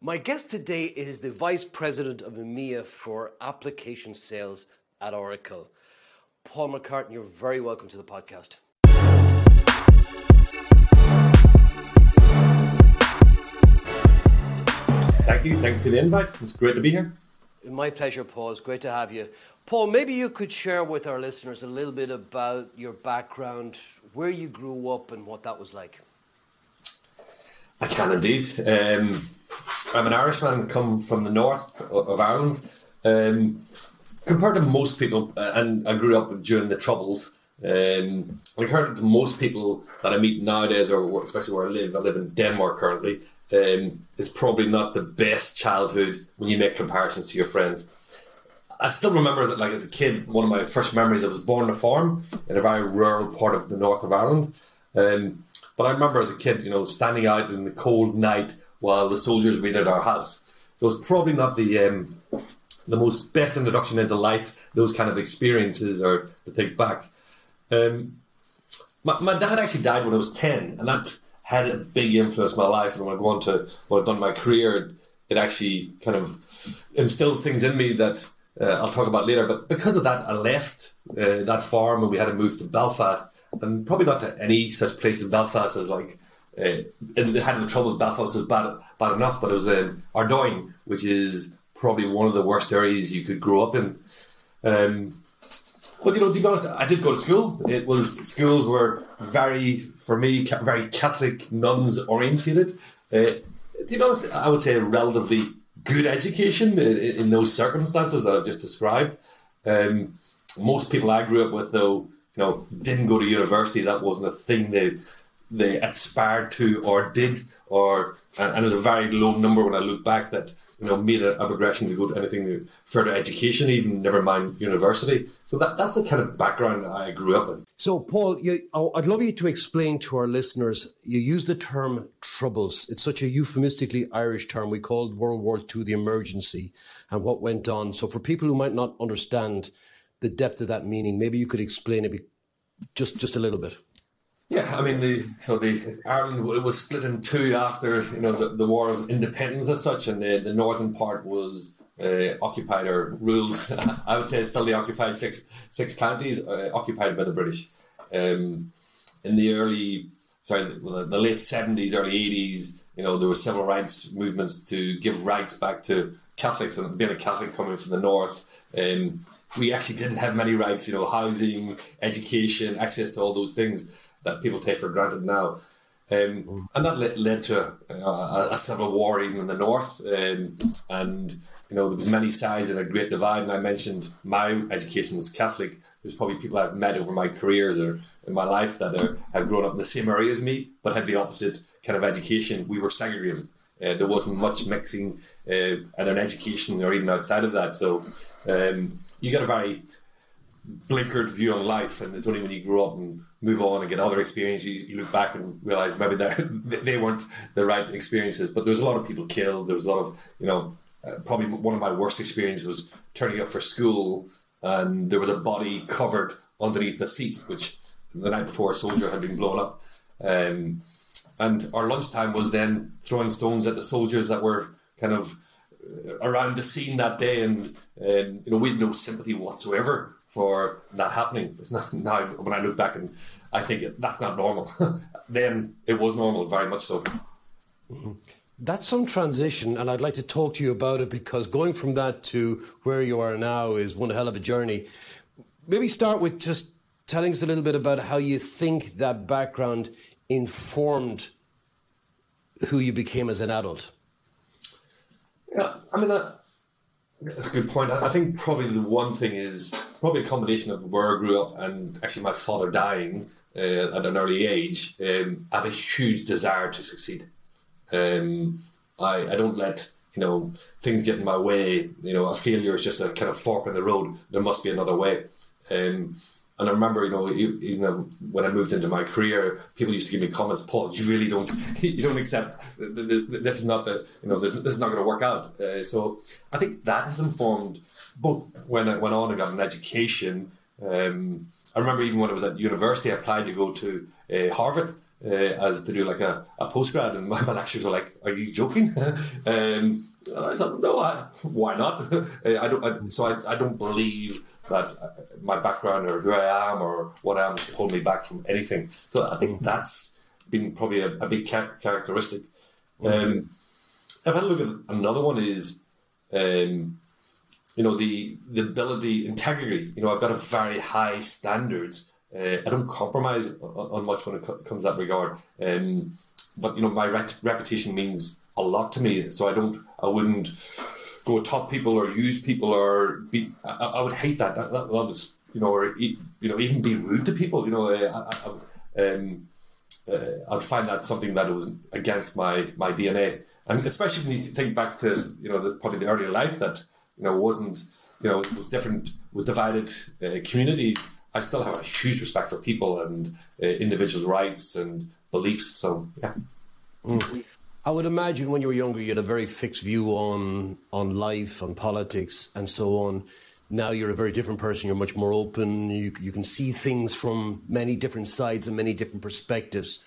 My guest today is the Vice President of EMEA for Application Sales at Oracle. Paul McCartney, you're very welcome to the podcast. Thank you. Thank you for the invite. It's great to be here. My pleasure, Paul. It's great to have you. Paul, maybe you could share with our listeners a little bit about your background, where you grew up, and what that was like. I can indeed. Um, I'm an Irishman, come from the north of Ireland. Um, compared to most people, uh, and I grew up during the Troubles. Um, compared to most people that I meet nowadays, or especially where I live, I live in Denmark currently. Um, it's probably not the best childhood when you make comparisons to your friends. I still remember, as like as a kid, one of my first memories. I was born on a farm in a very rural part of the north of Ireland. Um, but I remember as a kid, you know, standing out in the cold night while the soldiers raided our house. So it's probably not the um, the most best introduction into life. Those kind of experiences, or to think back. Um, my, my dad actually died when I was ten, and that had a big influence on my life. And when I go on to what I've done in my career, it actually kind of instilled things in me that uh, I'll talk about later. But because of that, I left uh, that farm and we had to move to Belfast, and probably not to any such place in Belfast as like uh, height of the troubles. Belfast was bad bad enough, but it was in Ardoyne, which is probably one of the worst areas you could grow up in. Um, but you know, to be honest, I did go to school. It was schools were very, for me, very Catholic nuns orientated. Uh, to be honest, I would say a relatively good education in, in those circumstances that I've just described. Um, most people I grew up with, though, you know, didn't go to university. That wasn't a thing they they aspired to or did, or and, and there's a very low number when I look back that you know made a, a progression to go to anything further education, even never mind university. So that that's the kind of background I grew up in. So, Paul, you, oh, I'd love you to explain to our listeners. You use the term troubles. It's such a euphemistically Irish term. We called World War II the emergency and what went on. So, for people who might not understand the depth of that meaning, maybe you could explain it just just a little bit. Yeah, I mean the so the Ireland it was split in two after you know the, the war of independence as such, and the, the northern part was uh, occupied or ruled. I would say still the occupied six six counties uh, occupied by the British. Um, in the early sorry the, the late seventies, early eighties, you know there were civil rights movements to give rights back to Catholics, and being a Catholic coming from the north. Um, we actually didn't have many rights, you know, housing, education, access to all those things that people take for granted now. Um, and that led, to a, a, civil war even in the north, um, and you know there was many sides and a great divide. And I mentioned my education was Catholic. There's probably people I've met over my careers or in my life that are, have grown up in the same area as me, but had the opposite kind of education. We were segregated. Uh, there wasn't much mixing uh, in education or even outside of that. So um, you get a very blinkered view on life, and it's only when you grow up and move on and get other experiences, you, look back and realize maybe they weren't the right experiences. But there's a lot of people killed. There was a lot of, you know, uh, probably one of my worst experiences was turning up for school and there was a body covered underneath a seat, which the night before a soldier had been blown up. Um, and our lunchtime was then throwing stones at the soldiers that were kind of uh, around the scene that day, and um, you know we had no sympathy whatsoever for that happening. It's not now when I look back and I think that's not normal. then it was normal, very much so. Mm-hmm. That's some transition, and I'd like to talk to you about it because going from that to where you are now is one hell of a journey. Maybe start with just telling us a little bit about how you think that background informed who you became as an adult. Yeah, I mean, uh, that's a good point. I think probably the one thing is probably a combination of where I grew up and actually my father dying uh, at an early age. Um, I have a huge desire to succeed. Um, I, I don't let you know things get in my way. You know, a failure is just a kind of fork in the road. There must be another way. Um, and I remember, you know, even when I moved into my career, people used to give me comments, Paul, you really don't, you don't accept, this is not the, you know, this, is not going to work out. Uh, so I think that has informed both when I went on and got an education. Um, I remember even when I was at university, I applied to go to uh, Harvard uh, as to do like a, a postgrad, and my, my lecturers were like, "Are you joking?" um, and I said, "No, I, why not?" uh, I don't. I, so I, I don't believe that uh, my background or who I am or what I am should hold me back from anything. So I think that's been probably a, a big characteristic. Um, if I look at another one is, um, you know, the the ability, integrity. You know, I've got a very high standards. Uh, I don't compromise on, on much when it co- comes that regard. Um, but you know, my reputation means a lot to me. So I don't, I wouldn't go top people or use people or be. I, I would hate that. That, that, that was, you know, or you know, even be rude to people. You know, uh, I, I, um, uh, I'd find that something that was against my my DNA, and especially when you think back to you know the, probably the earlier life that you know wasn't you know was different was divided uh, community. I still have a huge respect for people and uh, individuals' rights and beliefs. So yeah. Mm. I would imagine when you were younger, you had a very fixed view on on life, on politics, and so on. Now you're a very different person. You're much more open. You you can see things from many different sides and many different perspectives.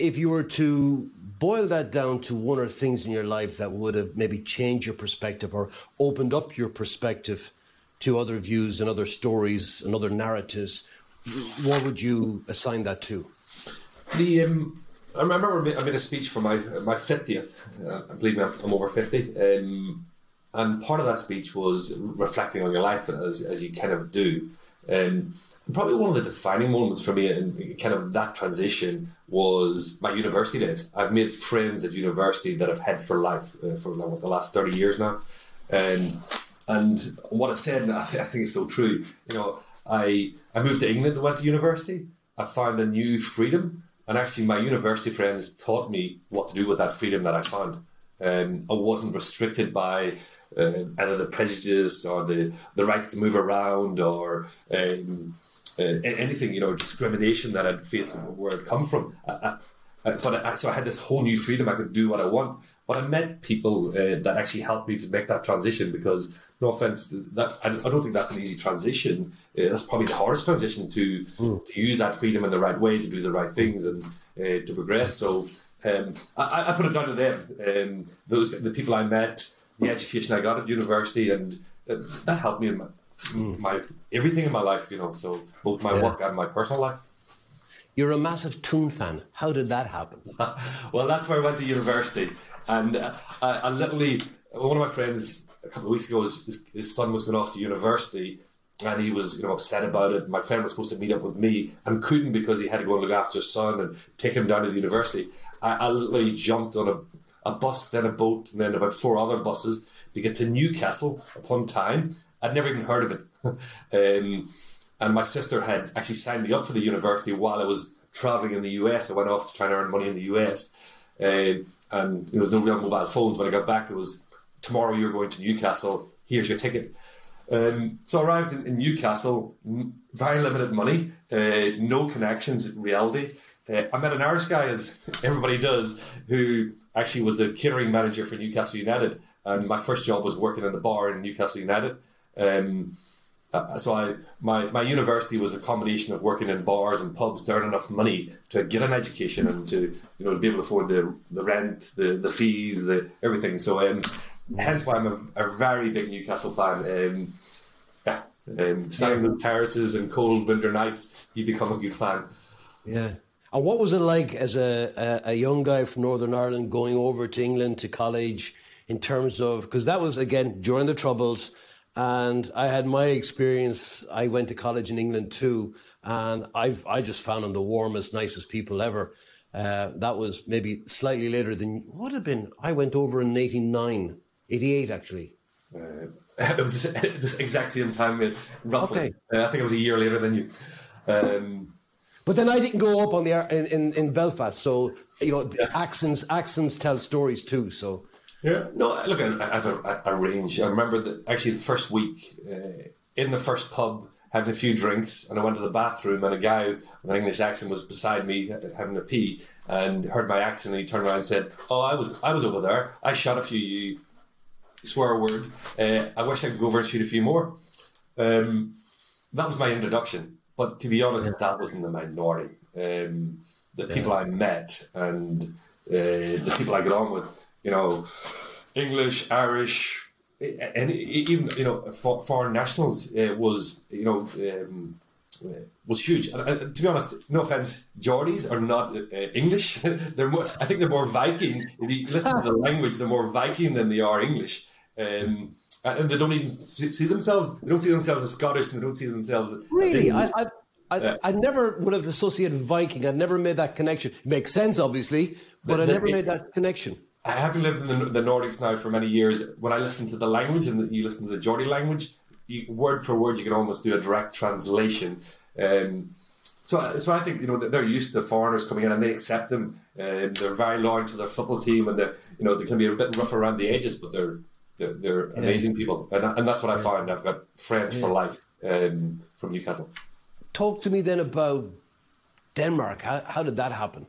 If you were to boil that down to one or things in your life that would have maybe changed your perspective or opened up your perspective to other views and other stories and other narratives, what would you assign that to? The um, I remember I made a speech for my my fiftieth. Uh, believe me, I'm, over fifty, um, and part of that speech was reflecting on your life as, as you kind of do. Um, probably one of the defining moments for me in kind of that transition was my university days. I've made friends at university that I've had for life uh, for like, the last thirty years now, um, and what I said, I, th- I think is so true. You know, I I moved to England and went to university. I found a new freedom and actually, my university friends taught me what to do with that freedom that I found. Um, I wasn't restricted by uh, either the prejudice or the, the rights to move around or um, uh, anything, you know, discrimination that I'd faced where I'd come from. I, I, but I, so I had this whole new freedom. I could do what I want. But I met people uh, that actually helped me to make that transition because no offense, that I, don't think that's an easy transition. Uh, that's probably the hardest transition to mm. to use that freedom in the right way, to do the right things, and uh, to progress. So um, I, I, put it down to them. Um, those the people I met, the education I got at university, and uh, that helped me in my, mm. my, everything in my life. You know, so both my yeah. work and my personal life. You're a massive Toon fan. How did that happen? well, that's where I went to university, and uh, I, I literally one of my friends a couple of weeks ago, his, his son was going off to university and he was, you know, upset about it. My friend was supposed to meet up with me and couldn't because he had to go and look after his son and take him down to the university. I, I literally jumped on a, a bus, then a boat, and then about four other buses to get to Newcastle upon Tyne. I'd never even heard of it. um, and my sister had actually signed me up for the university while I was traveling in the US. I went off to try and earn money in the US. Uh, and there was no real mobile phones. When I got back, it was tomorrow you're going to Newcastle, here's your ticket. Um, so I arrived in, in, Newcastle, very limited money, uh, no connections in reality. Uh, I met an Irish guy, as everybody does, who actually was the catering manager for Newcastle United. And my first job was working in the bar in Newcastle United. Um, uh, so I, my, my university was a combination of working in bars and pubs to earn enough money to get an education and to you know to be able to afford the the rent, the the fees, the everything. So um, hence why I'm a, a very big Newcastle fan. Um, yeah, um, standing yeah. terraces and cold winter nights, you become a good fan. Yeah. And what was it like as a, a, a young guy from Northern Ireland going over to England to college in terms of, because that was, again, during the Troubles, and I had my experience. I went to college in England too, and I've I just found them the warmest, nicest people ever. Uh, that was maybe slightly later than would have been. I went over in '89, 88 actually. Uh, it was this exact same time, roughly. Okay. Uh, I think it was a year later than you. Um, but then I didn't go up on the in, in, in Belfast, so you know yeah. accents accents tell stories too. So yeah, no, look, I, I have a, a, range. I remember that actually the first week uh, in the first pub having a few drinks, and I went to the bathroom, and a guy with an English accent was beside me having a pee, and heard my accent, and he turned around and said, "Oh, I was I was over there. I shot a few swear word. Uh, I wish I could go over and shoot a few more. Um, that was my introduction. But to be honest, that wasn't the minority. Um, the people I met and uh, the people I get on with, you know, English, Irish, and even you know foreign nationals uh, was you know um, was huge. And, uh, to be honest, no offense, Geordies are not uh, English. they're more. I think they're more Viking. If you listen to the language, they're more Viking than they are English. Um, and they don't even see themselves. They don't see themselves as Scottish, and they don't see themselves. Really, I, I, I, yeah. I, never would have associated Viking. I never made that connection. It makes sense, obviously, but the, I never made that connection. I haven't lived in the, the, Nordics now for many years. When I listen to the language and you listen to the Geordie language, you, word for word, you can almost do a direct translation. Um, so, so I think you know they're used to foreigners coming in and they accept them. Um, they're very loyal to their football team, and they you know they can be a bit rough around the edges, but they're they're, they're amazing people, and, and that's what I find. I've got friends for life um, from Newcastle. Talk to me then about Denmark. How, how did that happen?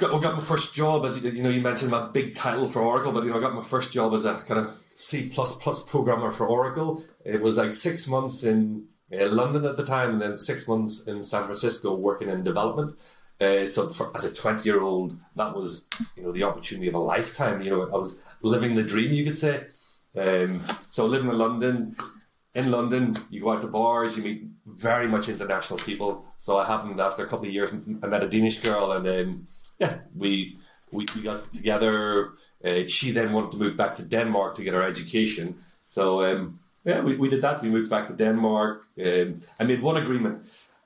got, got my first job as you know you mentioned my big title for Oracle, but you know I got my first job as a kind of C programmer for Oracle. It was like six months in uh, London at the time, and then six months in San Francisco working in development. Uh, so for, as a 20 year old, that was you know the opportunity of a lifetime. You know, I was living the dream, you could say. Um, so living in London, in London, you go out to bars, you meet very much international people. So I happened after a couple of years, I met a Danish girl, and um, yeah, we, we we got together. Uh, she then wanted to move back to Denmark to get her education. So um, yeah, we, we did that. We moved back to Denmark. Um, I made one agreement.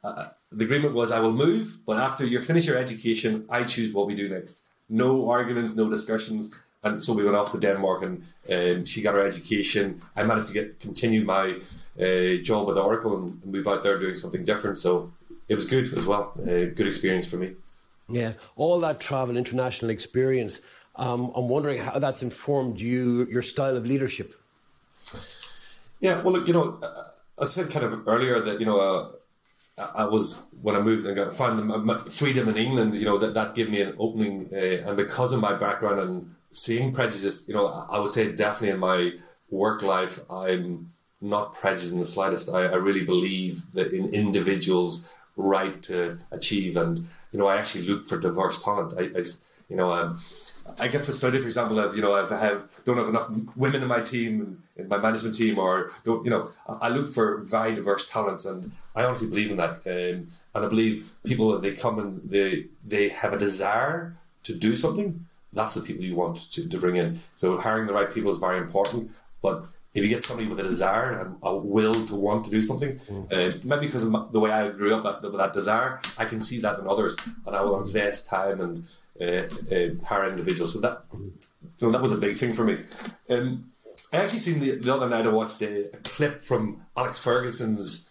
Uh, the agreement was I will move, but after you finish your education, I choose what we do next. No arguments, no discussions. And so we went off to Denmark, and um, she got her education. I managed to get continue my uh, job with Oracle and move out there doing something different. So it was good as well. Uh, good experience for me. Yeah, all that travel, international experience. Um, I'm wondering how that's informed you, your style of leadership. Yeah, well, look, you know, I said kind of earlier that you know, uh, I was when I moved and got found freedom in England. You know, that that gave me an opening, uh, and because of my background and seeing prejudice, you know, I would say definitely in my work life, I'm not prejudiced in the slightest. I, I really believe that in individuals' right to achieve and you know, I actually look for diverse talent. I, I you know, um, I get frustrated, for example, if you know, if I have don't have enough women in my team, in my management team, or don't, you know, I look for very diverse talents, and I honestly believe in that. Um, and I believe people, if they come and they they have a desire to do something, that's the people you want to, to bring in. So hiring the right people is very important, but if you get somebody with a desire and a will to want to do something, mm. uh, maybe because of the way I grew up that, with that desire, I can see that in others, and I will invest time and uh, uh, hire individuals. So that you know, that was a big thing for me. Um, I actually seen the, the other night I watched a, a clip from Alex Ferguson's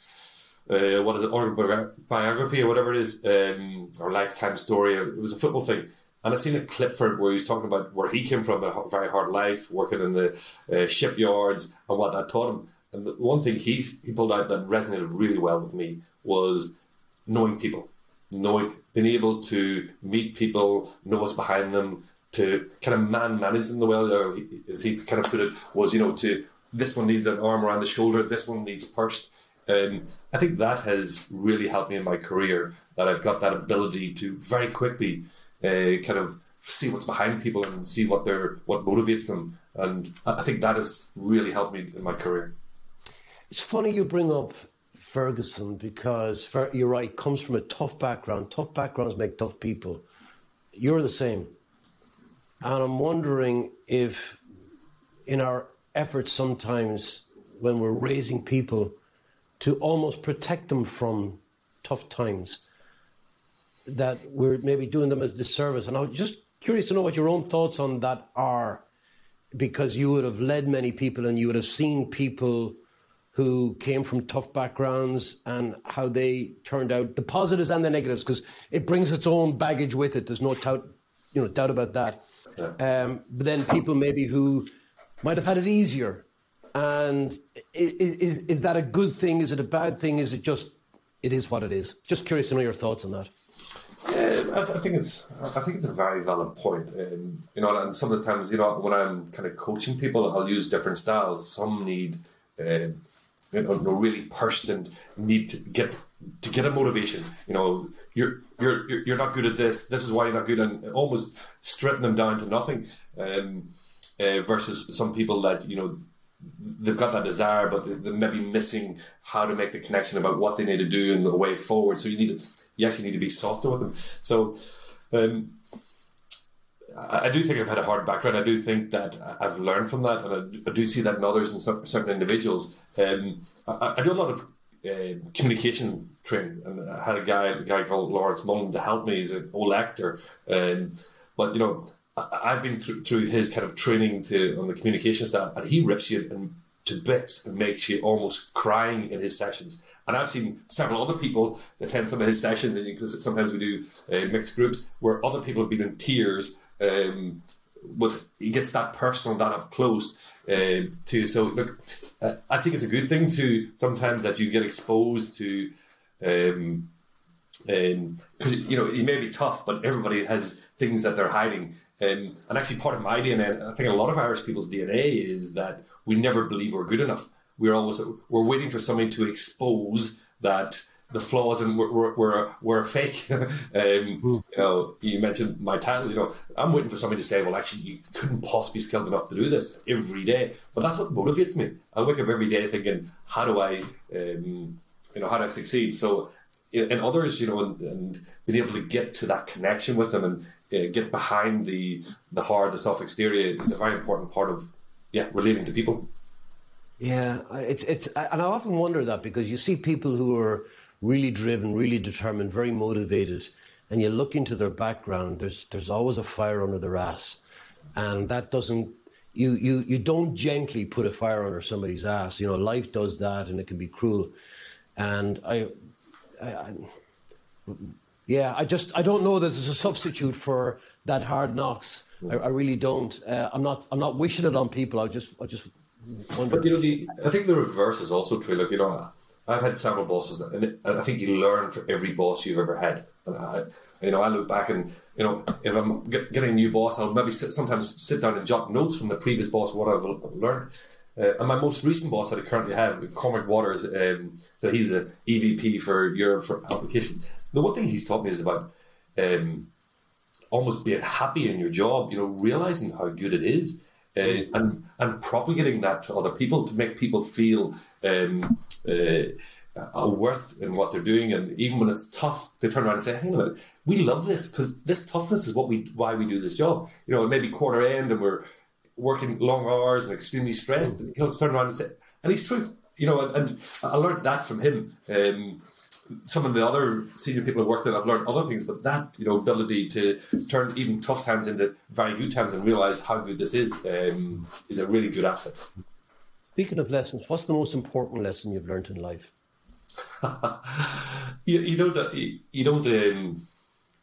uh, what is it autobiography or whatever it is um, or lifetime story. It was a football thing and I seen a clip for it where he was talking about where he came from, a very hard life, working in the uh, shipyards, and what that taught him. And the one thing he's, he pulled out that resonated really well with me was knowing people, knowing, being able to meet people, know what's behind them, to kind of man manage them the well, or as he kind of put it, was, you know, to this one needs an arm around the shoulder, this one needs pursed. Um, I think that has really helped me in my career, that I've got that ability to very quickly uh, kind of see what's behind people and see what they're what motivates them. And I think that has really helped me in my career. It's funny you bring up Ferguson because you're right, comes from a tough background. Tough backgrounds make tough people. You're the same. And I'm wondering if in our efforts sometimes when we're raising people to almost protect them from tough times, that we're maybe doing them a disservice. And I'm just curious to know what your own thoughts on that are, because you would have led many people and you would have seen people who came from tough backgrounds and how they turned out, the positives and the negatives, because it brings its own baggage with it. There's no doubt, you know, doubt about that. Um, but then people maybe who might have had it easier. And is, is that a good thing? Is it a bad thing? Is it just, it is what it is? Just curious to know your thoughts on that. I, I, think it's I think it's a very valid point. Um, you know, and sometimes you know when I'm kind of coaching people, I'll use different styles. Some need uh, you know really and need to get to get a motivation. You know, you're you're you're not good at this. This is why you're not good, and almost stripping them down to nothing. Um, uh, versus some people that you know they've got that desire, but they're maybe missing how to make the connection about what they need to do and the way forward. So you need to you actually need to be softer with them. So. Um, I do think I've had a hard background. I do think that I've learned from that, and I, do see that in others and certain individuals. Um, I, I, do a lot of uh, communication training, and I had a guy, a guy called Lawrence Mullen to help me. He's an old actor, um, but you know, I, have been through, through, his kind of training to on the communication staff, and he rips you to bits and makes you almost crying in his sessions. And I've seen several other people attend some of his sessions, and because sometimes we do uh, mixed groups where other people have been in tears um, but he gets that personal, that up close uh, to. So look, uh, I think it's a good thing to sometimes that you get exposed to. Um, because um, you know it may be tough, but everybody has things that they're hiding. Um, and actually, part of my DNA, I think a lot of Irish people's DNA is that we never believe we're good enough. We're always we're waiting for somebody to expose that the flaws and were, were, were fake. um, you know, you mentioned my title. You know, I'm waiting for somebody to say, "Well, actually, you couldn't possibly be skilled enough to do this every day." But that's what motivates me. I wake up every day thinking, "How do I, um, you know, how do I succeed?" So, and others, you know, and, and being able to get to that connection with them and uh, get behind the the hard, the soft exterior is a very important part of, yeah, relating to people. Yeah, it's it's, and I often wonder that because you see people who are really driven, really determined, very motivated, and you look into their background, there's there's always a fire under their ass, and that doesn't. You, you, you don't gently put a fire under somebody's ass. You know, life does that and it can be cruel. And I, I, I yeah, I just I don't know that there's a substitute for that hard knocks. I, I really don't. Uh, I'm not I'm not wishing it on people. I just I just. But you know, the I think the reverse is also true. Like you know, I've had several bosses, and I think you learn from every boss you've ever had. And I, you know, I look back and you know, if I'm getting a new boss, I'll maybe sit, sometimes sit down and jot notes from the previous boss what I've learned. Uh, and my most recent boss that I currently have, Cormac Waters, um, so he's the EVP for Europe for applications. The one thing he's taught me is about um, almost being happy in your job. You know, realizing how good it is. Uh, and and propagating that to other people to make people feel um, uh, a worth in what they're doing, and even when it's tough, they turn around and say, "Hang on a minute, we love this because this toughness is what we why we do this job." You know, it may be quarter end and we're working long hours and extremely stressed. And he'll turn around and say, and he's true. You know, and, and I learned that from him. Um, some of the other senior people I've worked with, I've learned other things, but that you know ability to turn even tough times into very good times and realize how good this is um, is a really good asset. Speaking of lessons, what's the most important lesson you've learned in life? you, you, don't you don't um,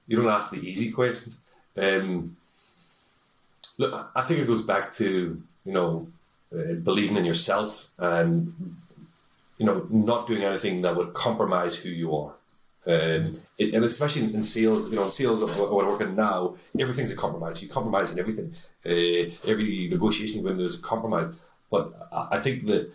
you don't ask the easy questions. Um, look, I think it goes back to you know uh, believing in yourself and you know, not doing anything that would compromise who you are. Um, it, and especially in, sales, you know, in sales what, I work in now, everything's a compromise. You compromise in everything. Uh, every negotiation you win is compromise. But I think that,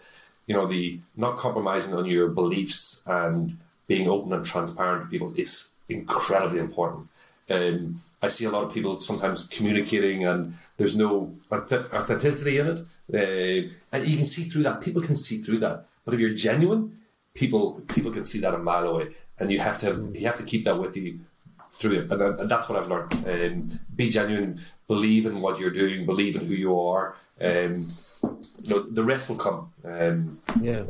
you know, the not compromising on your beliefs and being open and transparent to people is incredibly important. Um, I see a lot of people sometimes communicating and there's no authenticity in it. Uh, and you can see through that. People can see through that. But if you're genuine, people people can see that a mile away, and you have to you have to keep that with you through it. And, and that's what I've learned. Um, be genuine, believe in what you're doing, believe in who you are. Um, you know, the rest will come. Um, yeah.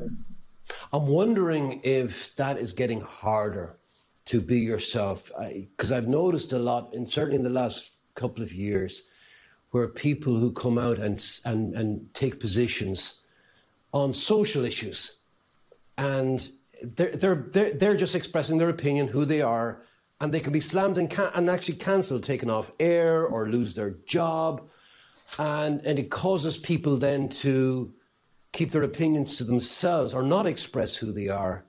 I'm wondering if that is getting harder to be yourself, because I've noticed a lot, and certainly in the last couple of years, where people who come out and and and take positions on social issues. And they're, they're, they're, they're just expressing their opinion, who they are, and they can be slammed and, can- and actually cancelled, taken off air, or lose their job. And, and it causes people then to keep their opinions to themselves or not express who they are.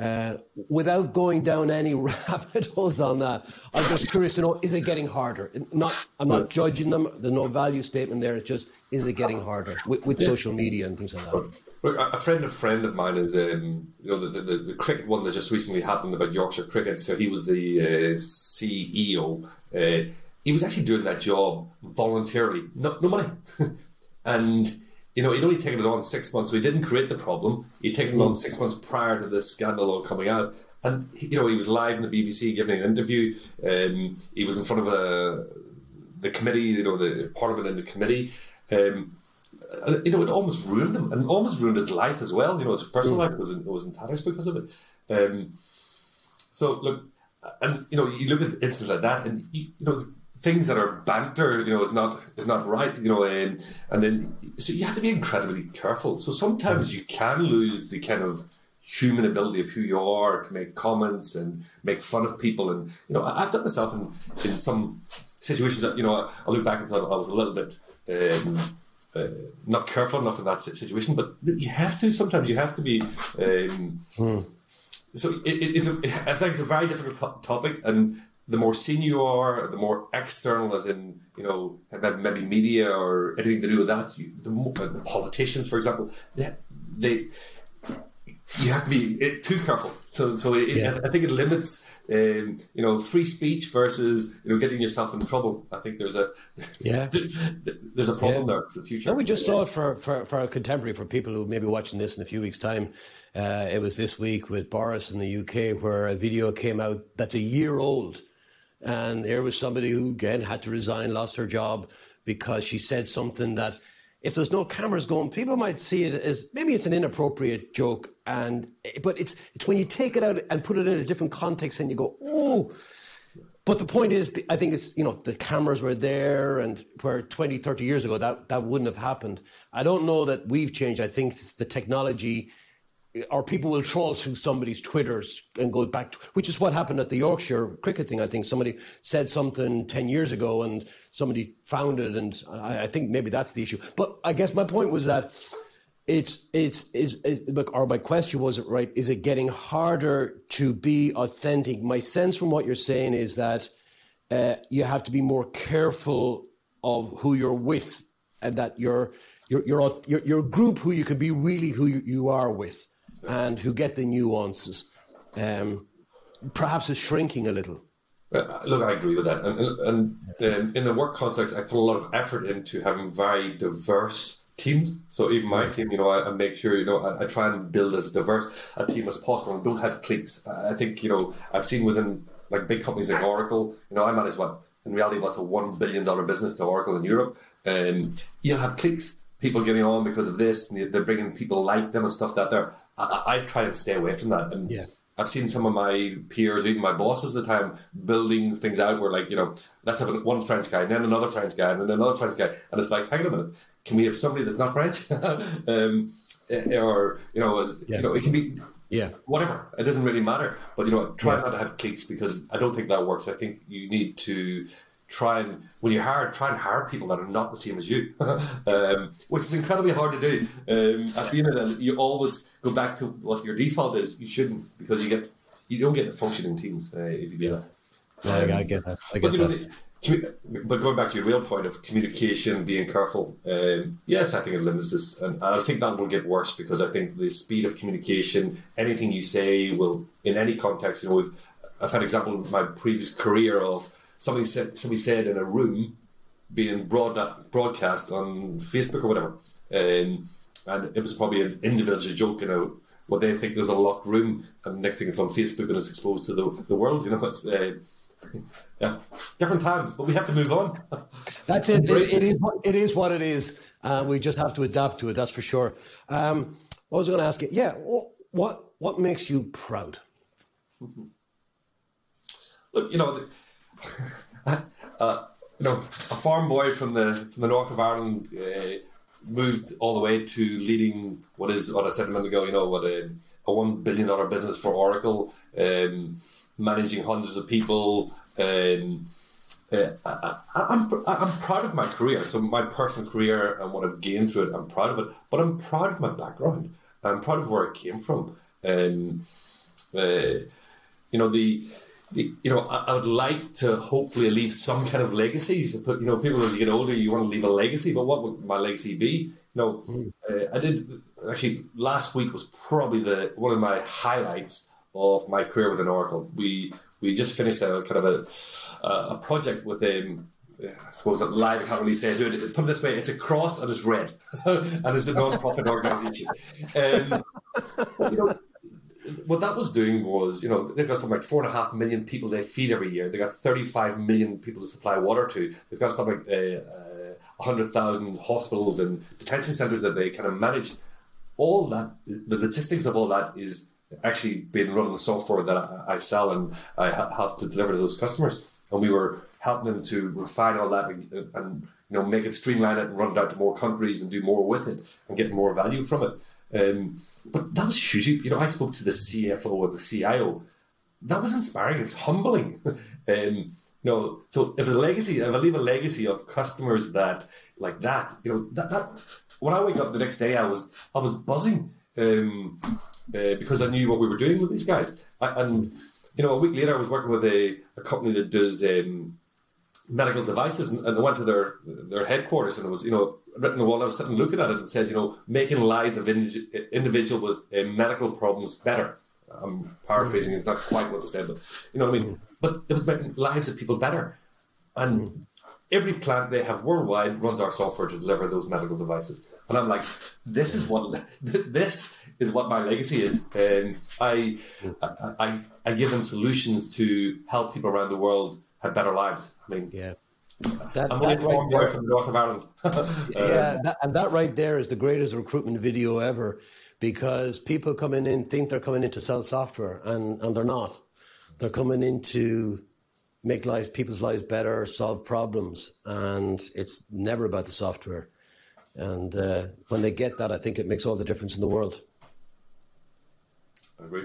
Uh, without going down any rabbit holes on that, I'm just curious to know: is it getting harder? Not, I'm not judging them. There's no value statement there. It's just, is it getting harder with, with social media and things like that? Look, a friend of friend of mine is, um, you know, the, the, the, cricket one that just recently happened about Yorkshire cricket. So he was the uh, CEO. Uh, he was actually doing that job voluntarily, no, no money, and you know, he'd only taken it on six months, so he didn't create the problem. He'd taken it on six months prior to this scandal all coming out. And, you know, he was live in the BBC giving an interview. Um, he was in front of a, the committee, you know, the Parliament and the committee. Um, you know, it almost ruined him and almost ruined his life as well. You know, his personal mm. life was in, was in tatters because of it. Um, so, look, and, you know, you look at instances like that and, you, you know, things that are banter, you know, is not is not right, you know, and and then so you have to be incredibly careful. So sometimes you can lose the kind of human ability of who you are to make comments and make fun of people, and you know, I've got myself in in some situations that you know I look back and thought I was a little bit. Um, uh, not careful enough in that situation, but you have to. Sometimes you have to be. Um, hmm. So it, it's a, I think it's a very difficult to- topic, and the more senior you are, the more external, as in you know maybe media or anything to do with that. You, the, the, politicians, for example, they, they you have to be too careful. So so it, yeah. I think it limits um, you know free speech versus you know getting yourself in trouble. I think there's a yeah there's a problem yeah. there for the future. And we just saw it for, for for a contemporary for people who may be watching this in a few weeks' time. Uh, it was this week with Boris in the UK where a video came out that's a year old and there was somebody who, again, had to resign, lost her job because she said something that, if there's no cameras going, people might see it as maybe it's an inappropriate joke. And but it's it's when you take it out and put it in a different context and you go, oh. But the point is, I think it's, you know, the cameras were there and where 20, 30 years ago, that, that wouldn't have happened. I don't know that we've changed. I think it's the technology or people will troll through somebody's Twitters and go back to, which is what happened at the Yorkshire cricket thing. I think somebody said something 10 years ago and somebody found it. And I, I think maybe that's the issue. But I guess my point was that it's, it's, is, is, or my question was, right, is it getting harder to be authentic? My sense from what you're saying is that uh, you have to be more careful of who you're with and that your, your, your, your, your group who you can be really who you, you are with and who get the nuances, um, perhaps is shrinking a little. Look, I agree with that. And, and in the work context, I put a lot of effort into having very diverse teams. So even my team, you know, I, I make sure, you know, I, I, try and build as diverse a team as possible and don't have cliques. I think, you know, I've seen within like big companies like Oracle, you know, I manage what, in reality, what's a $1 billion business to Oracle in Europe. Um, you have cliques people getting on because of this, and they're bringing people like them and stuff that they're. I, I try and stay away from that. And yeah. I've seen some of my peers, even my bosses at the time, building things out where, like, you know, let's have one French guy, and then another French guy, and then another French guy. And it's like, hang on a minute, can we have somebody that's not French? um, eh, or, you know, yeah. you know, it can be yeah. Whatever. It doesn't really matter. But, you know, try yeah. not to have cliques because I don't think that works. I think you need to try and when you hire try and hire people that are not the same as you, um, which is incredibly hard to do. Um, at the end of it, you always go back to what your default is. You shouldn't because you get you don't get functioning teams uh, if you do that. Um, I get that. I get but, that. Know, but going back to your real point of communication, being careful, um, yes, I think it limits this, and, and I think that will get worse because I think the speed of communication, anything you say will, in any context, you know, I've had example in my previous career of somebody said somebody said in a room being broad, broadcast on Facebook or whatever, um, and it was probably an individual joke, you know, what they think there's a locked room, and next thing it's on Facebook and it's exposed to the, the world. You know, it's uh, yeah, different times, but we have to move on. That's it. it, it is it is what it is. Uh, we just have to adapt to it. That's for sure. Um, what was I going to ask you? Yeah, what what makes you proud? Look, you know. uh, you know, a farm boy from the from the north of Ireland uh, moved all the way to leading what is what I said a minute ago. You know, what a, a one billion dollar business for Oracle, um, managing hundreds of people. Um, uh, I, am I'm, I'm proud of my career. So my personal career and what I've gained through it, I'm proud of it. But I'm proud of my background. I'm proud of where I came from. Um, uh, you know the you know I, I, would like to hopefully leave some kind of legacies. But you know, people as you get older, you want to leave a legacy. But what would my legacy be? You know, mm. uh, I did actually last week was probably the one of my highlights of my career within Oracle. We we just finished a kind of a a project with um, I suppose live I can't really say it. Put it this way, it's a cross and it's red, and it's a non-profit organisation. Um, you know, what that was doing was, you know, they've got something like four and a half million people they feed every year. They've got 35 million people to supply water to. They've got something like uh, uh, 100,000 hospitals and detention centres that they kind of manage. All that, the logistics of all that is actually being run on the software that I, I sell and I help to deliver to those customers. And we were helping them to refine all that and, and you know make it streamline it and run it out to more countries and do more with it and get more value from it. Um, but that was huge. You know, I spoke to the CFO or the CIO. That was inspiring. It was humbling. um, you know, so if a legacy, if I leave a legacy of customers that like that, you know, that, that when I wake up the next day, I was I was buzzing um, uh, because I knew what we were doing with these guys. I, and you know, a week later, I was working with a, a company that does um, medical devices, and, and, I went to their their headquarters, and it was you know written the wall. I was sitting looking at it and said, you know, making lives of indi- individual with uh, medical problems better. I'm paraphrasing; it's not quite what they said, but you know what I mean. But it was making lives of people better, and every plant they have worldwide runs our software to deliver those medical devices. And I'm like, this is what this is what my legacy is. And I, I, I give them solutions to help people around the world have better lives. I mean, yeah. That, I'm that right there, from the north of Ireland. yeah, that, and that right there is the greatest recruitment video ever, because people coming in think they're coming in to sell software, and, and they're not. They're coming in to make lives, people's lives better, solve problems, and it's never about the software. And uh, when they get that, I think it makes all the difference in the world. I agree.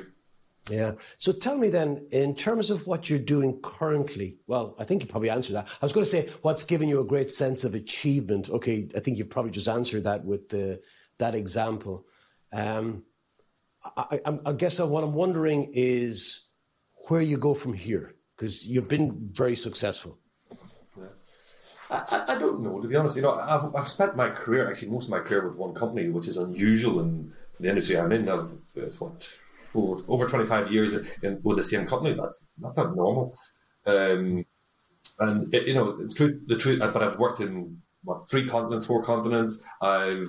Yeah. So tell me then, in terms of what you're doing currently, well, I think you probably answered that. I was going to say, what's given you a great sense of achievement? Okay, I think you've probably just answered that with the, that example. Um, I, I, I guess what I'm wondering is where you go from here, because you've been very successful. I, I, don't know, to be honest. You know, I've, I've spent my career, actually, most of my career with one company, which is unusual in the industry I'm in. I've, it's what, over 25 years in, with the same company. That's that's not normal. Um, and it, you know, it's true. The truth, but I've worked in what three continents, four continents. I've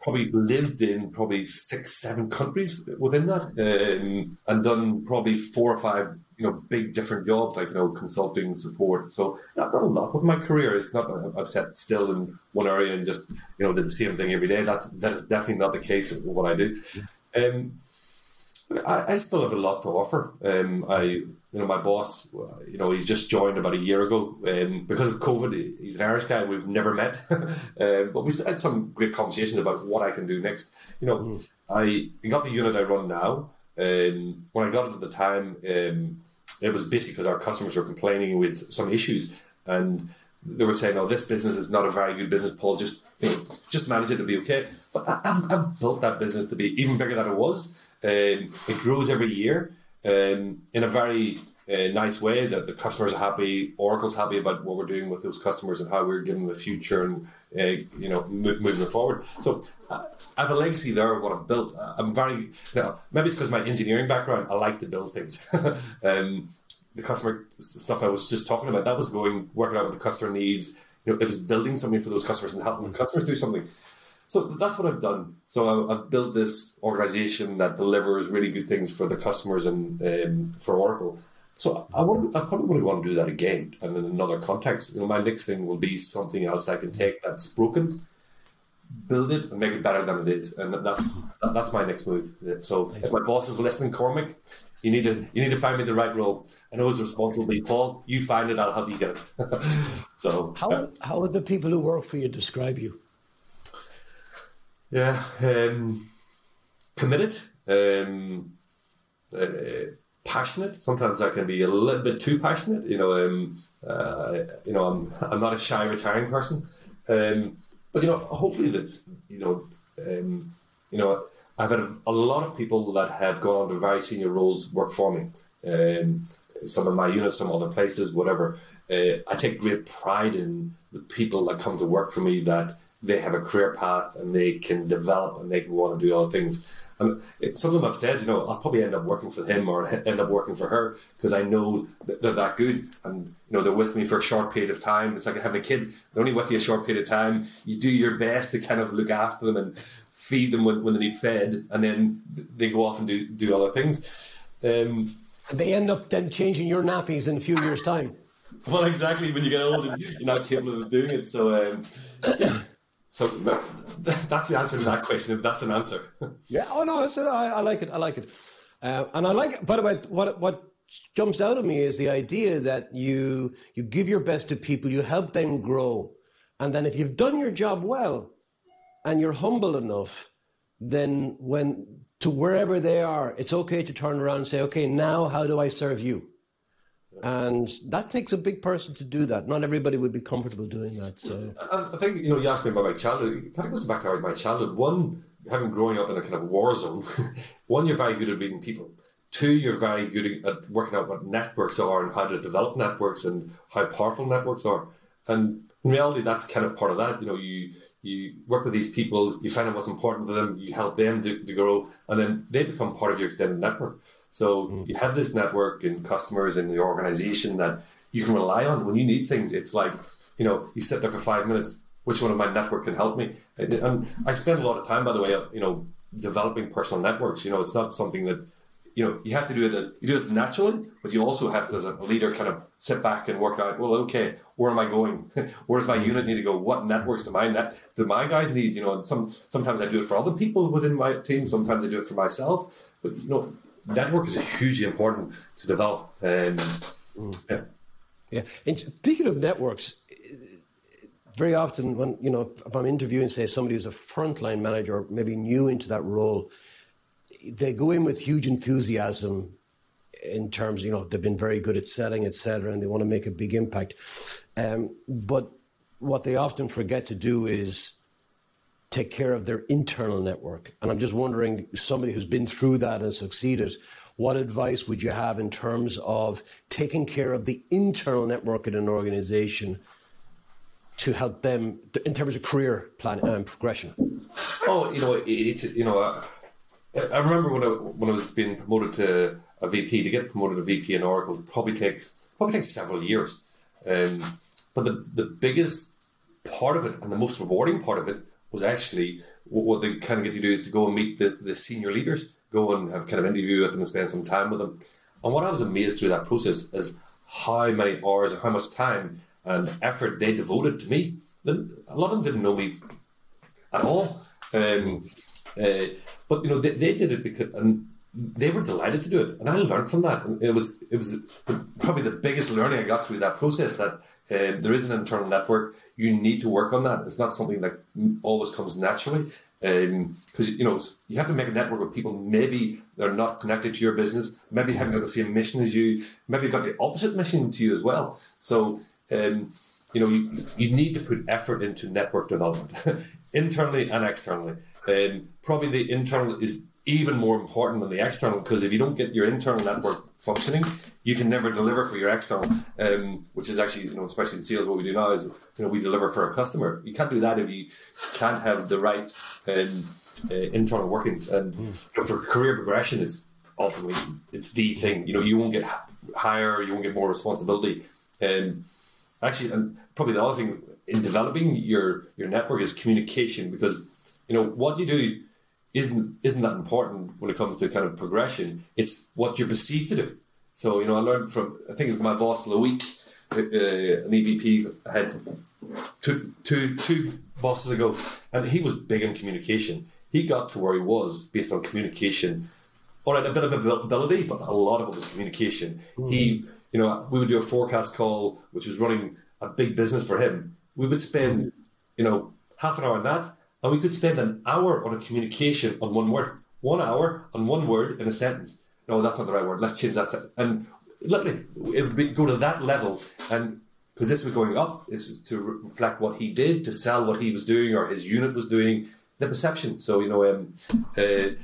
probably lived in probably six, seven countries within that, um, and done probably four or five, you know, big different jobs like you know consulting, support. So I've done a lot with my career. It's not I've sat still in one area and just you know did the same thing every day. That's that is definitely not the case with what I do. Um, I, I, still have a lot to offer. Um, I, you know, my boss, you know, he's just joined about a year ago. Um, because of COVID, he's an Irish guy. We've never met, um, but we've had some great conversations about what I can do next. You know, mm. I got the unit I run now. Um, when I got it at the time, um, it was basically because our customers were complaining with some issues, and they were saying, "Oh, this business is not a very good business, Paul. Just, you know, just manage it to be okay." But I, have I've built that business to be even bigger than it was. Um, it grows every year um, in a very uh, nice way that the customers are happy, Oracle's happy about what we're doing with those customers and how we're giving them the future and uh, you know moving forward. So I have a legacy there of what I've built. I'm very you know, maybe it's because my engineering background. I like to build things. um, the customer stuff I was just talking about that was going working out what the customer needs. You know, it was building something for those customers and helping the customers do something. So that's what I've done. So I've built this organization that delivers really good things for the customers and um, for Oracle. So I want, I probably want to do that again, and in another context. You know, my next thing will be something else I can take that's broken, build it, and make it better than it is, and that's that's my next move. So if my boss is listening, Cormac, you need to you need to find me the right role. I know it's responsible, Paul. You find it, I'll help you get it. so how how would the people who work for you describe you? Yeah, um, committed, um, uh, passionate. Sometimes I can be a little bit too passionate. You know, um, uh, you know, I'm I'm not a shy retiring person, um, but you know, hopefully that's you know, um, you know, I've had a, a, lot of people that have gone on to very senior roles work for me. Um, some of my units, some other places, whatever. Uh, I take great pride in the people that come to work for me that they have a career path and they can develop and they can want to do other things. And some of them have said, you know, I'll probably end up working for him or end up working for her because I know that they're that good and, you know, they're with me for a short period of time. It's like having a kid, they're only with you a short period of time. You do your best to kind of look after them and feed them when, when they need fed and then they go off and do, do other things. Um, and they end up then changing your nappies in a few years' time. Well, exactly. When you get old, and you're not capable of doing it. So, um, so that's the answer to that question. If that's an answer. yeah. Oh no, I, said I like it. I like it. Uh, and I like. By the way, what what jumps out at me is the idea that you you give your best to people, you help them grow, and then if you've done your job well, and you're humble enough, then when to wherever they are, it's okay to turn around and say, okay, now how do I serve you? And that takes a big person to do that. Not everybody would be comfortable doing that. So I think you know you asked me about my childhood. That goes back to my childhood. One, having growing up in a kind of war zone. one, you're very good at reading people. Two, you're very good at working out what networks are and how to develop networks and how powerful networks are. And in reality, that's kind of part of that. You know, you you work with these people, you find out what's important to them, you help them to, to grow, and then they become part of your extended network. So you have this network and customers in the organization that you can rely on when you need things. It's like, you know, you sit there for five minutes, which one of my network can help me? And I spend a lot of time, by the way, you know, developing personal networks. You know, it's not something that you know, you have to do it. You do it naturally, but you also have to, as a leader, kind of sit back and work out. Well, okay, where am I going? where does my unit need to go? What networks do my net do my guys need? You know, and some sometimes I do it for other people within my team. Sometimes I do it for myself. But you know, network is hugely important to develop. And yeah, yeah. And speaking of networks, very often when you know if I'm interviewing, say somebody who's a frontline manager, maybe new into that role they go in with huge enthusiasm in terms, you know, they've been very good at selling, etc., and they want to make a big impact. Um, but what they often forget to do is take care of their internal network. And I'm just wondering, somebody who's been through that and succeeded, what advice would you have in terms of taking care of the internal network in an organization to help them in terms of career plan and um, progression? Oh, you know, it's you know. Uh, I remember when I, when I was being promoted to a VP. To get promoted to VP in Oracle it probably takes probably takes several years. Um, but the the biggest part of it and the most rewarding part of it was actually what, what they kind of get to do is to go and meet the, the senior leaders, go and have kind of interview with them and spend some time with them. And what I was amazed through that process is how many hours and how much time and effort they devoted to me. A lot of them didn't know me at all. Um, uh, but you know, they, they did it because and they were delighted to do it, and I learned from that. It was it was probably the biggest learning I got through that process. That uh, there is an internal network. You need to work on that. It's not something that always comes naturally because um, you know you have to make a network with people. Maybe they're not connected to your business. Maybe haven't got the same mission as you. Maybe got the opposite mission to you as well. So um, you know you, you need to put effort into network development, internally and externally. Um, probably the internal is even more important than the external because if you don't get your internal network functioning, you can never deliver for your external. Um, which is actually, you know, especially in sales, what we do now is, you know, we deliver for a customer. You can't do that if you can't have the right um, uh, internal workings. And you know, for career progression, is ultimately it's the thing. You know, you won't get higher, you won't get more responsibility. Um, actually, and probably the other thing in developing your your network is communication because you know what you do isn't isn't that important when it comes to kind of progression. It's what you're perceived to do. So you know, I learned from I think it was my boss Loic, uh, an EVP had two, two, two bosses ago, and he was big on communication. He got to where he was based on communication. All right, a bit of ability, but a lot of it was communication. Mm. He, you know, we would do a forecast call, which was running a big business for him. We would spend, you know, half an hour on that, and we could spend an hour on a communication on one word. One hour on one word in a sentence. No, that's not the right word. Let's change that. Sentence. And literally, it would be, go to that level. And because this was going up, this was to reflect what he did, to sell what he was doing or his unit was doing. the perception. So you know, um, uh,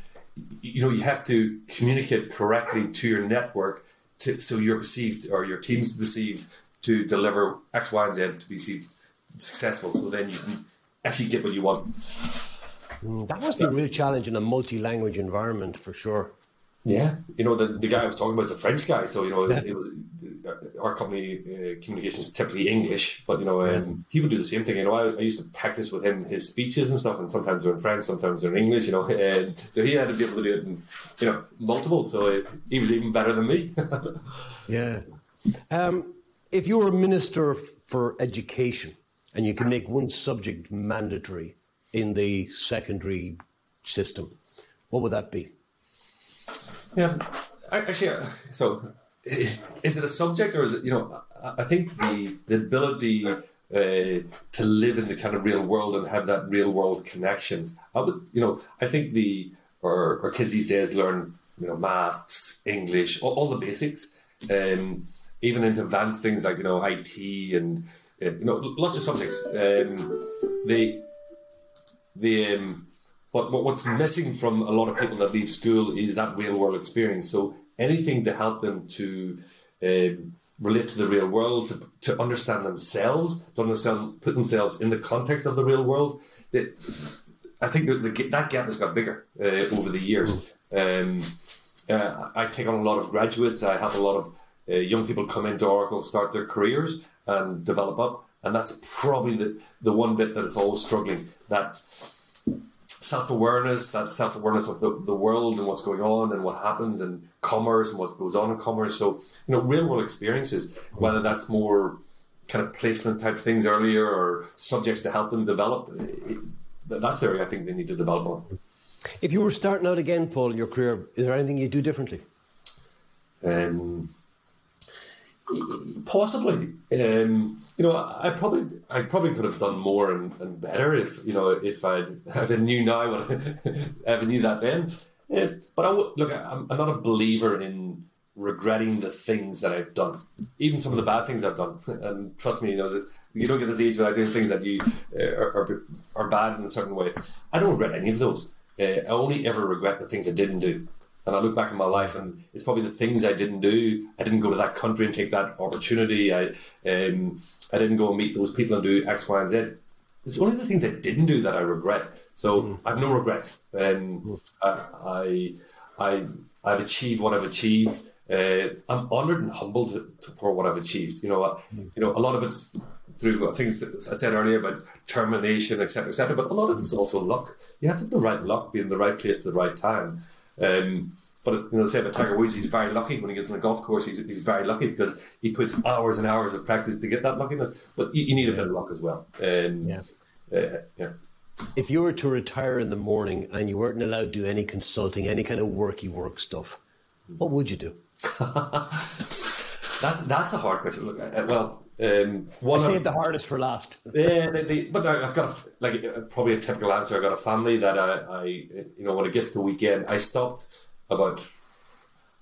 you know, you have to communicate correctly to your network, to, so you're perceived or your team's perceived to deliver X, Y, and Z to be successful. So then you can actually get what you want. Mm, that must be a real challenge in a multi-language environment for sure. Yeah, you know the, the guy I was talking about is a French guy, so you know yeah. it was our company uh, communications typically English, but you know um, he would do the same thing. You know, I, I, used to practice with him his speeches and stuff, and sometimes they're in French, sometimes they're in English. You know, and so he had to be able to do it in you know multiple. So it, he was even better than me. yeah. Um, if you were a minister for education and you can make one subject mandatory in the secondary system, what would that be? Yeah, actually, uh, so is it a subject or is it, you know, I think the, the ability uh, to live in the kind of real world and have that real world connections. I would, you know, I think the, or, our kids these days learn, you know, maths, English, all, all the basics, um, even into advanced things like, you know, IT and, you know, lots of subjects. Um, the, the, um, but what's missing from a lot of people that leave school is that real world experience. So anything to help them to um, relate to the real world, to, to understand themselves, to understand, put themselves in the context of the real world. I think the, the, that gap has got bigger uh, over the years. Um, uh, I take on a lot of graduates. I have a lot of uh, young people come into Oracle, start their careers, and develop up. And that's probably the, the one bit that is always struggling. That self awareness, that self awareness of the, the world and what's going on and what happens and commerce and what goes on in commerce. So, you know, real world experiences, whether that's more kind of placement type things earlier or subjects to help them develop, it, that's the area I think they need to develop on. If you were starting out again, Paul, in your career, is there anything you'd do differently? Um, Possibly, um, you know, I probably, I probably could have done more and, and better if you know if I'd if I knew now what if I knew that then. But look, I'm, I'm not a believer in regretting the things that I've done, even some of the bad things I've done. And trust me, you know, you don't get this age without doing things that you uh, are, are, are, bad in a certain way. I don't regret any of those. Uh, I only ever regret the things I didn't do. And I look back in my life, and it's probably the things I didn't do. I didn't go to that country and take that opportunity. I um, I didn't go and meet those people and do X, Y, and Z. It's only the things I didn't do that I regret. So mm. I have no regrets. Um, mm. I, I I've achieved what I've achieved. Uh, I'm honoured and humbled to, to, for what I've achieved. You know, uh, mm. you know, a lot of it's through things that I said earlier about termination, etc., etc. But a lot of it's also luck. You have to have the right luck, be in the right place at the right time. Um, but you know, say about Tiger Woods, he's very lucky when he gets on the golf course. He's, he's very lucky because he puts hours and hours of practice to get that luckiness. But you, you need a bit of luck as well. Um, yeah. Uh, yeah. If you were to retire in the morning and you weren't allowed to do any consulting, any kind of worky work stuff, what would you do? that's that's a hard question. Look, uh, well, um, one I saved the hardest for last. yeah, they, they, but I've got a, like probably a typical answer. I've got a family that I, I, you know, when it gets to the weekend, I stopped about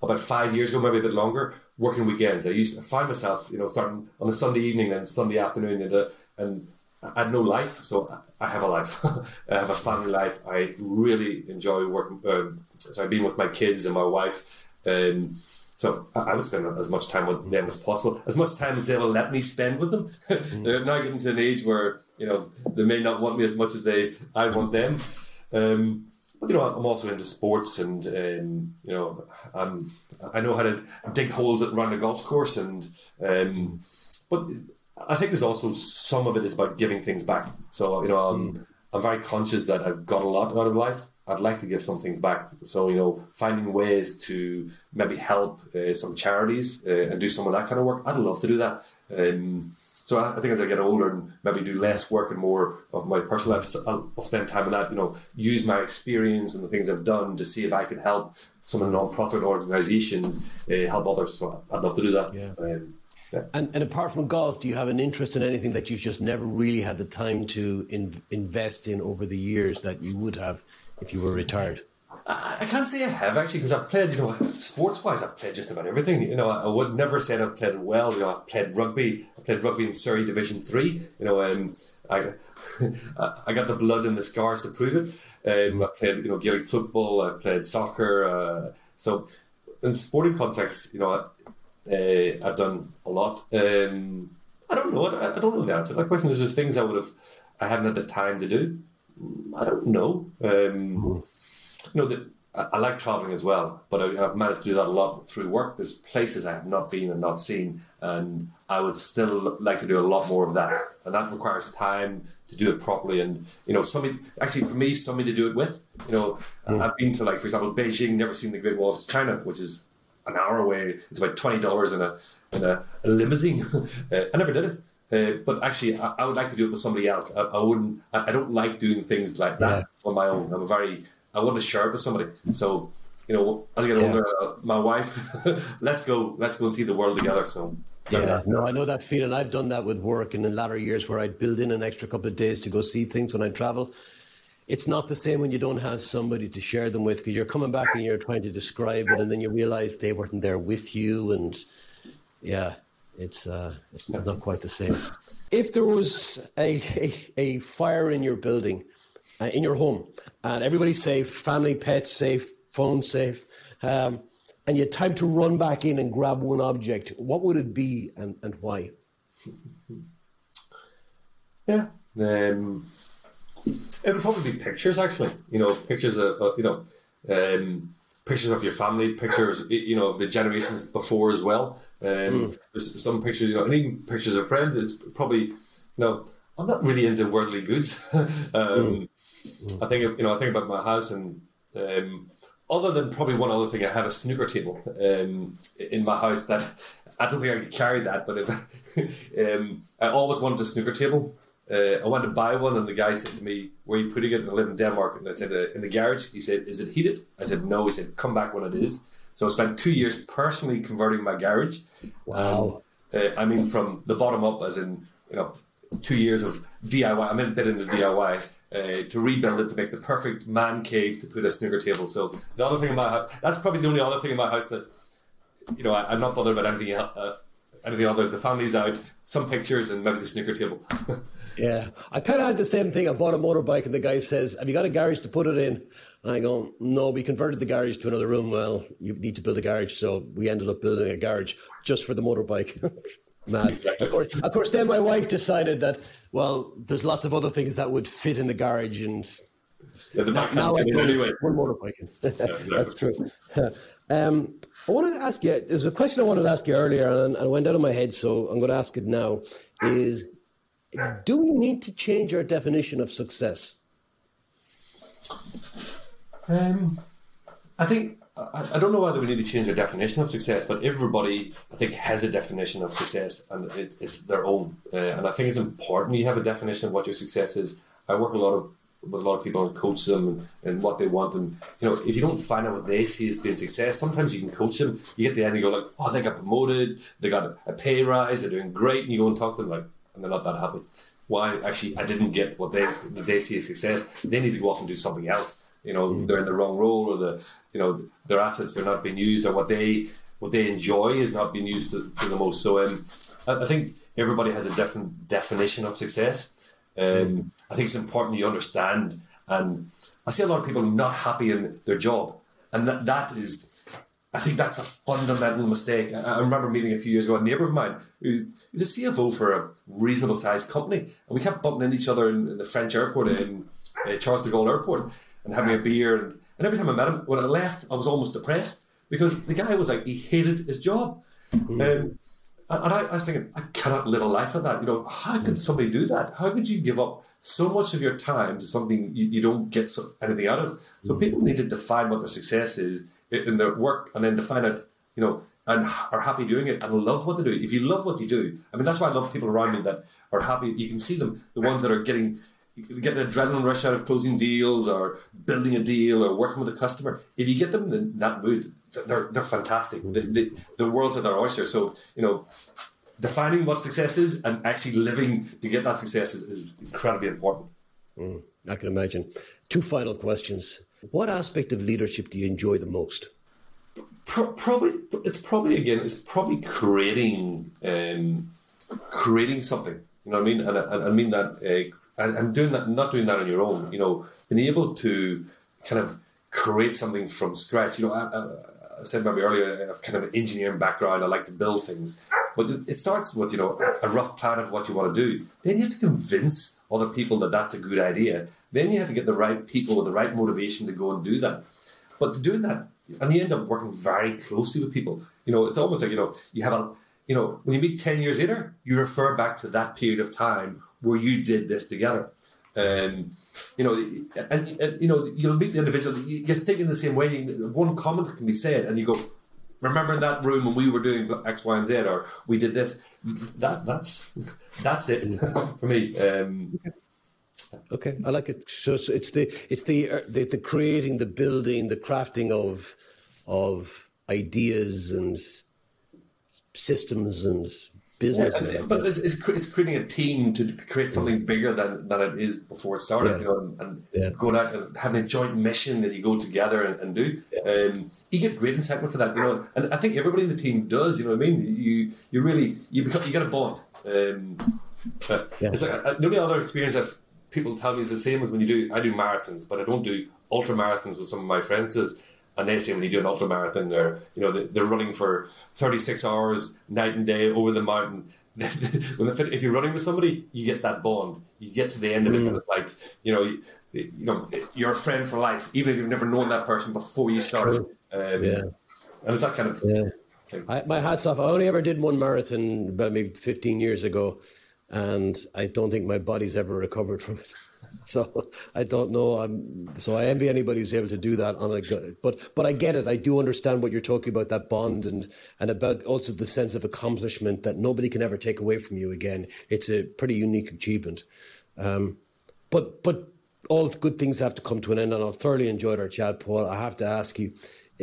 about five years ago, maybe a bit longer, working weekends. I used to find myself, you know, starting on a Sunday evening and Sunday afternoon, and, uh, and I had no life, so I have a life. I have a family life. I really enjoy working. Um, so I've been with my kids and my wife. Um, so I would spend as much time with them as possible, as much time as they will let me spend with them. Mm. They're now getting to an age where you know they may not want me as much as they I want them. Um, but you know, I'm also into sports, and um, you know, I'm I know how to dig holes at around a golf course, and um, but I think there's also some of it is about giving things back. So you know, I'm, mm. I'm very conscious that I've got a lot out of life, I'd like to give some things back. So, you know, finding ways to maybe help uh, some charities uh, and do some of that kind of work, I'd love to do that. Um, so I, think as I get older and maybe do less work and more of my personal life, I'll, I'll, spend time on that, you know, use my experience and the things I've done to see if I can help some of the non-profit organisations uh, help others. So I'd love to do that. Yeah. Um, yeah. And, and apart from golf, do you have an interest in anything that you've just never really had the time to in, invest in over the years that you would have if you were retired? I, can't say I have actually because I've played, you know, sports wise, I've played just about everything. You know, I, would never say I've played well. You know, I've played rugby. I played rugby in Surrey Division Three. You know, um, I I got the blood and the scars to prove it. Um, I've played, you know, Gaelic football. I've played soccer. Uh, so, in sporting context, you know, uh, I've done a lot. Um, I don't know. I, I, don't know the answer. That question is just things I would have, I haven't had the time to do. I don't know. Um, mm-hmm. You know, the, I, I like traveling as well, but I, have managed to do that a lot through work. There's places I have not been and not seen, and I would still like to do a lot more of that. And that requires time to do it properly. And you know, somebody actually for me, somebody to do it with. You know, mm. I've been to like for example Beijing, never seen the Great Wall of China, which is an hour away. It's about twenty dollars in a in a, a limousine. uh, I never did it. Uh, but actually, I, I, would like to do it with somebody else. I, I wouldn't. I, I, don't like doing things like that yeah. on my own. I'm a very I want to share it with somebody. So, you know, as I get yeah. older, uh, my wife, let's go, let's go and see the world together. So, yeah, no, I know that feeling. I've done that with work in the latter years where I'd build in an extra couple of days to go see things when I travel. It's not the same when you don't have somebody to share them with because you're coming back and you're trying to describe it, and then you realize they weren't there with you, and yeah, it's uh, it's not quite the same. If there was a, a, a fire in your building, uh, in your home, and everybody's safe, family, pets safe, phone safe, um, and you had time to run back in and grab one object, what would it be and, and why? Yeah, um, it would probably be pictures. Actually, you know, pictures of you know. Um, pictures of your family, pictures, you know, of the generations before as well. Um, mm. There's some pictures, you know, and even pictures of friends. It's probably, you know, I'm not really into worldly goods. um, mm. I think you know I think about my house and um, other than probably one other thing, I have a snooker table um, in my house that I don't think I could carry that, but if um, I always wanted a snooker table. Uh, I wanted to buy one, and the guy said to me, "Where are you putting it?" And I live in Denmark, and I said, uh, "In the garage." He said, "Is it heated?" I said, "No." He said, "Come back when it is." So I spent two years personally converting my garage. Wow. Um, uh, I mean, from the bottom up, as in you know, two years of DIY. I'm a bit into DIY uh, to rebuild it to make the perfect man cave to put a snooker table. So the other thing in my house, that's probably the only other thing in my house that you know I, am not bothered about anything uh, anything other. The family's out, some pictures, and maybe the snooker table. yeah, I kind of had the same thing. I bought a motorbike, and the guy says, "Have you got a garage to put it in?" And I go, "No, we converted the garage to another room. Well, you need to build a garage, so we ended up building a garage just for the motorbike." Mad. Exactly. Of course, of course. Then my wife decided that well, there's lots of other things that would fit in the garage, and yeah, the now, now I anyway. one motorbike. yeah, exactly. That's true. Um, I wanted to ask you. There's a question I wanted to ask you earlier, and, and it went out of my head, so I'm going to ask it now. Is do we need to change our definition of success? Um, I think I, I, don't know whether we need to change our definition of success, but everybody, I think, has a definition of success, and it, it's their own. Uh, and I think it's important you have a definition of what your success is. I work a lot of with a lot of people and coach them and, and, what they want. And you know, if you don't find out what they see as being success, sometimes you can coach them. You get the end, you go like, "Oh, they got promoted, they got a, pay rise, they're doing great," and you go and talk to them like, and they're not that happy. Why? Actually, I didn't get what they that they see as success. They need to go off and do something else. You know, mm. they're in the wrong role, or the you know their assets are not being used, or what they what they enjoy is not being used to, to the most. So um, I, I, think everybody has a different definition of success. Um. I think it's important you understand. And I see a lot of people not happy in their job, and that, that is. I think that's a fundamental mistake. I, I remember meeting a few years ago a neighbour of mine who is a CFO for a reasonable sized company, and we kept bumping into each other in, in the French airport in uh, Charles de Gaulle Airport and having a beer. And, and every time I met him, when I left, I was almost depressed because the guy was like, he hated his job. Mm-hmm. Um, and I, I, was thinking, I cannot live a life like that. You know, how could somebody do that? How could you give up so much of your time to something you, you don't get so, anything out of? So mm-hmm. people need to define what their success is in their work and then define it, you know, and are happy doing it and love what they do. If you love what you do, I mean, that's why I love people around me that are happy. You can see them, the ones that are getting you get an adrenaline rush out of closing deals or building a deal or working with a customer. If you get them in that mood, they're they're fantastic. The, the, the world's at their oyster. So you know, defining what success is and actually living to get that success is, is incredibly important. Mm, I can imagine. Two final questions. What aspect of leadership do you enjoy the most? Pro- probably, it's probably again, it's probably creating, um, creating something. You know what I mean? And I, I mean that uh, and, and doing that, not doing that on your own, you know, being able to kind of create something from scratch. You know, I, I, I said maybe earlier, I have kind of an engineering background. I like to build things, but it starts with you know a rough plan of what you want to do. Then you have to convince other people that that's a good idea. Then you have to get the right people with the right motivation to go and do that. But doing that, and you end up working very closely with people. You know, it's almost like you know you have a you know when you meet ten years later, you refer back to that period of time where you did this together. Um, you know, and, and, you know, you'll meet the individual. You're thinking the same way. One comment can be said, and you go, "Remember in that room when we were doing X, Y, and Z, or we did this." That that's that's it for me. Um, okay, I like it. So it's the it's the, uh, the the creating, the building, the crafting of of ideas and systems and business. Yeah, but it's, it's, it's, creating a team to create something bigger than, than it is before it started, yeah. you know, and, and yeah. going out and having a joint mission that you go together and, and do. Um, you get great incentive for that, you know, and I think everybody in the team does. You know what I mean? You you really you become, you get a bond. Um, it's like, uh, the only other experience that people tell me is the same as when you do. I do marathons, but I don't do ultra marathons with some of my friends. Does and they say when you do an ultra marathon, they're you know they're running for 36 hours night and day over the mountain. when if you're running with somebody, you get that bond. You get to the end of it, mm. and it's like you know, you, you, know, you're a friend for life, even if you've never known that person before you started. Um, yeah, and it's that kind of. Yeah. I, my hats off. I only ever did one marathon about maybe 15 years ago, and I don't think my body's ever recovered from it. so I don't know. I'm, so I envy anybody who's able to do that on a but but I get it. I do understand what you're talking about that bond and and about also the sense of accomplishment that nobody can ever take away from you again. It's a pretty unique achievement. Um, but but all good things have to come to an end, and I've thoroughly enjoyed our chat, Paul. I have to ask you.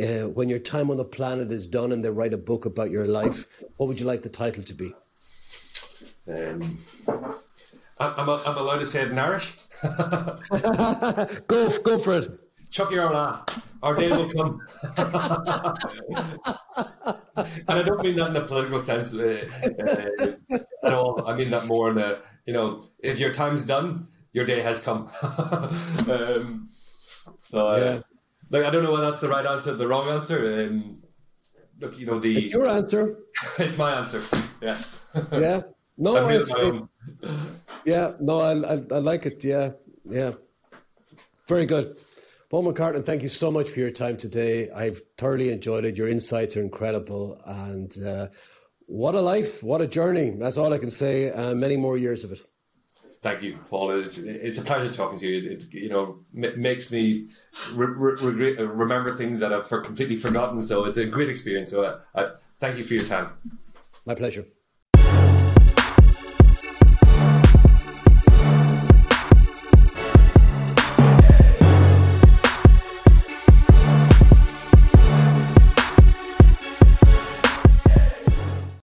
Uh, when your time on the planet is done and they write a book about your life, what would you like the title to be? Um, I'm, I'm allowed to say it in Irish. go, go for it. Tiocfaidh ár lá. Our day will come. and I don't mean that in a political sense uh, uh, at all. I mean that more in a, you know, if your time's done, your day has come. um, so, uh, yeah. like, I don't know whether that's the right answer, the wrong answer. Um, look, you know, the. It's your answer. it's my answer. Yes. yeah. No, it's, it's, yeah, no, I, I, I like it. Yeah, yeah, very good. Paul McCartan, thank you so much for your time today. I've thoroughly enjoyed it. Your insights are incredible, and uh, what a life, what a journey. That's all I can say. Uh, many more years of it. Thank you, Paul. It's, it's a pleasure talking to you. It, you know makes me re- re- remember things that I've for completely forgotten. So it's a great experience. So I, I thank you for your time. My pleasure.